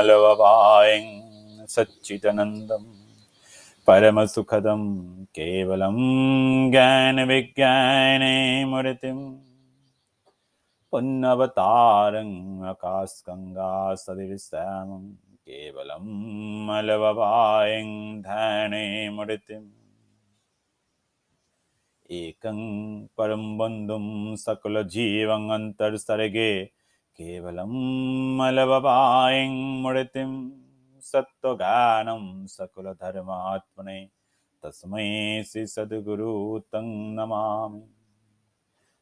मलववायं सच्चिदनन्दं परमसुखदं केवलं ज्ञानविज्ञाने मूर्तिम्। पुन्नवतारम् आकाशगङ्गा सदिविश्रामं केवलं मलववायं ध्याने मूर्तिम्। एकं परं बन्धुं सकलजीवन्तर्सर्गे केवलं मलववायं मूर्तिं सत्त्वगानं सकलधर्मात्मने तस्मै श्रीसद्गुरु तं नमामि।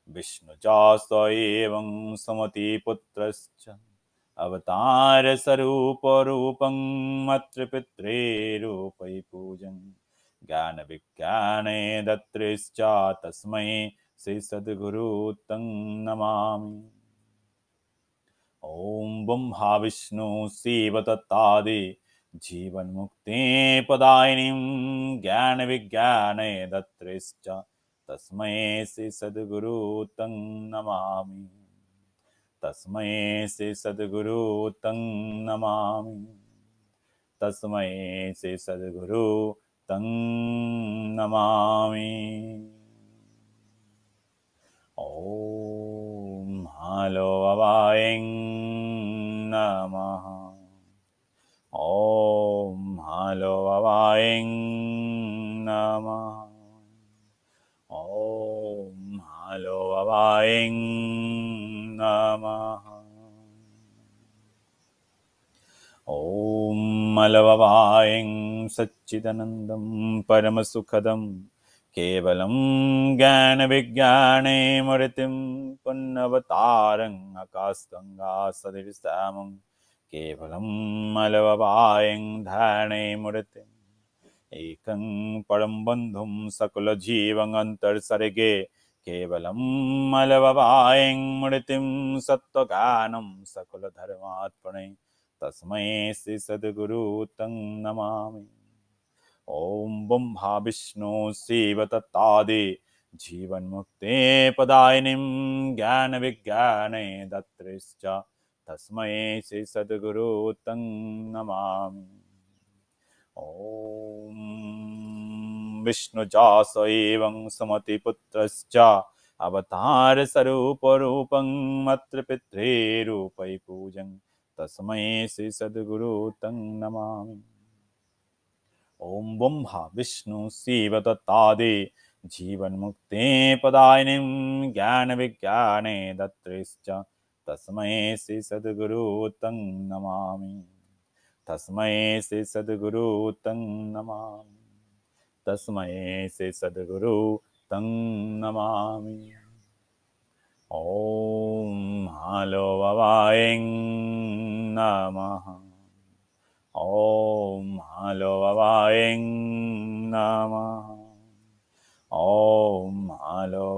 विष्णुचास्त एवं सुमतिपुत्रश्च अवतारस्वरूपरूपं मातृपितृरूपै पूजन्। ज्ञानविज्ञाने दत्रिश्च तस्मै श्रीसद्गुरु तं नमामि ॐ ब्रह्माविष्णु शिवदत्तादि जीवन्मुक्ते पदायिनीं ज्ञानविज्ञाने दत्रिश्च तस्मै श्रीसद्गुरु तं नमामि। तस्मै श्रीसद्गुरु तं नमामि। तस्मै श्रीसद्गुरु तं नमामि। ॐ हालो अवायं नमः। ॐ हालो नमः। ॐ हालो अवायं नमः। ॐ मलववायं सच्चिदनन्दं परमसुखदं केवलं ज्ञानविज्ञाने मूर्तिं पुन्नवतारम् आकाशगङ्गा सदृशामं केवलं मलववायं ध्याने मूर्तिम् एकं परं बन्धुं सकलजीवन्तर्सर्गे केवलं मलववायं मूर्तिं सत्त्वगानं सकलधर्मात्मने। तस्मै श्रीसद्गुरु तं नमामि ॐ ब्रह्मा विष्णु शिवदत्तादि जीवन्मुक्ते पदायिनीं ज्ञानविज्ञाने दत्रिश्च तस्मै श्रीसद्गुरु तं नमामि। ॐ विष्णुजास एवं सुमतिपुत्रश्च अवतारस्वरूपरूपं मातृपितृरूपै पूजन् तस्मै श्रीसद्गुरु तं नमामि ॐ ब्रह्मा विष्णु शिवदत्तादि जीवन्मुक्ते पदायिनीं ज्ञानविज्ञाने दत्रिश्च तस्मै श्रीसद्गुरु तं नमामि। तस्मै श्रीसद्गुरु तं नमामि। तस्मै श्रीसद्गुरु तं नमामि। ॐ हालो ववायं नमः। ॐ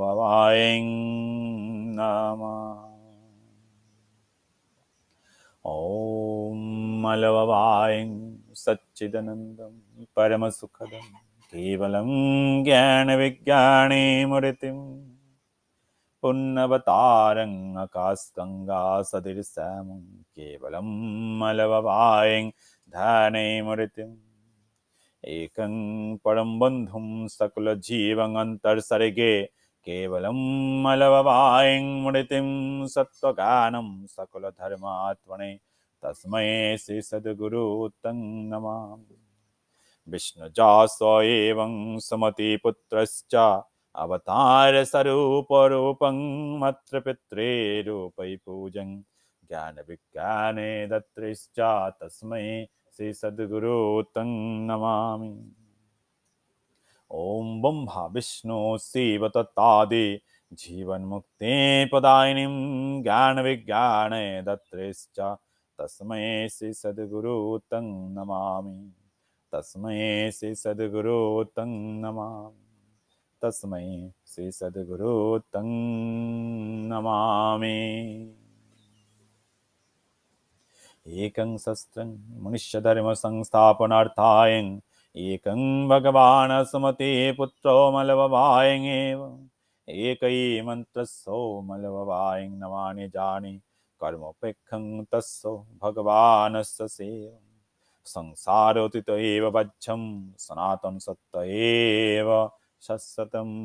ववायं नमः। ॐ मलववायं सच्चिदनन्दं परमसुखदं केवलं ज्ञानविज्ञाने मूर्तिम् पुन्नवतारम् आकाशगङ्गा सदृशमं केवलं मलववायं ध्याने मूर्तिम् एकं परं बन्धुं सकलजीवन्तर्सर्गे केवलं मलववायं मूर्तिं सत्त्वगानं सकलधर्मात्मने तस्मै श्रीसद्गुरु नमामि। विष्णुजास एवं सुमतिपुत्रश्च अवतारस्वरूपरूपं मातृपितृरूपै पूजन्। ज्ञानविज्ञाने दत्रिश्च तस्मै श्रीसद्गुरु तं नमामि। ॐ ब्रह्मा विष्णु शिवदत्तादि जीवन्मुक्ते पदायिनीं ज्ञानविज्ञाने दत्रिश्च तस्मै श्रीसद्गुरु तं नमामि। तस्मै श्रीसद्गुरु तं नमामि। तस्मै श्रीसद्गुरु तं नमामि। एकं शस्त्रं मनुष्यधर्मसंस्थापनार्थाय एकं भगवान् सुमते पुत्रो मलववायङ्गेव एकै मन्त्रस्सो मलववायं नमानि जानि कर्मोपेक्षं तस्सो भगवानस्य सेवम् संसारोतित एव वज्झं सनातन सत्य एव शश्वतम्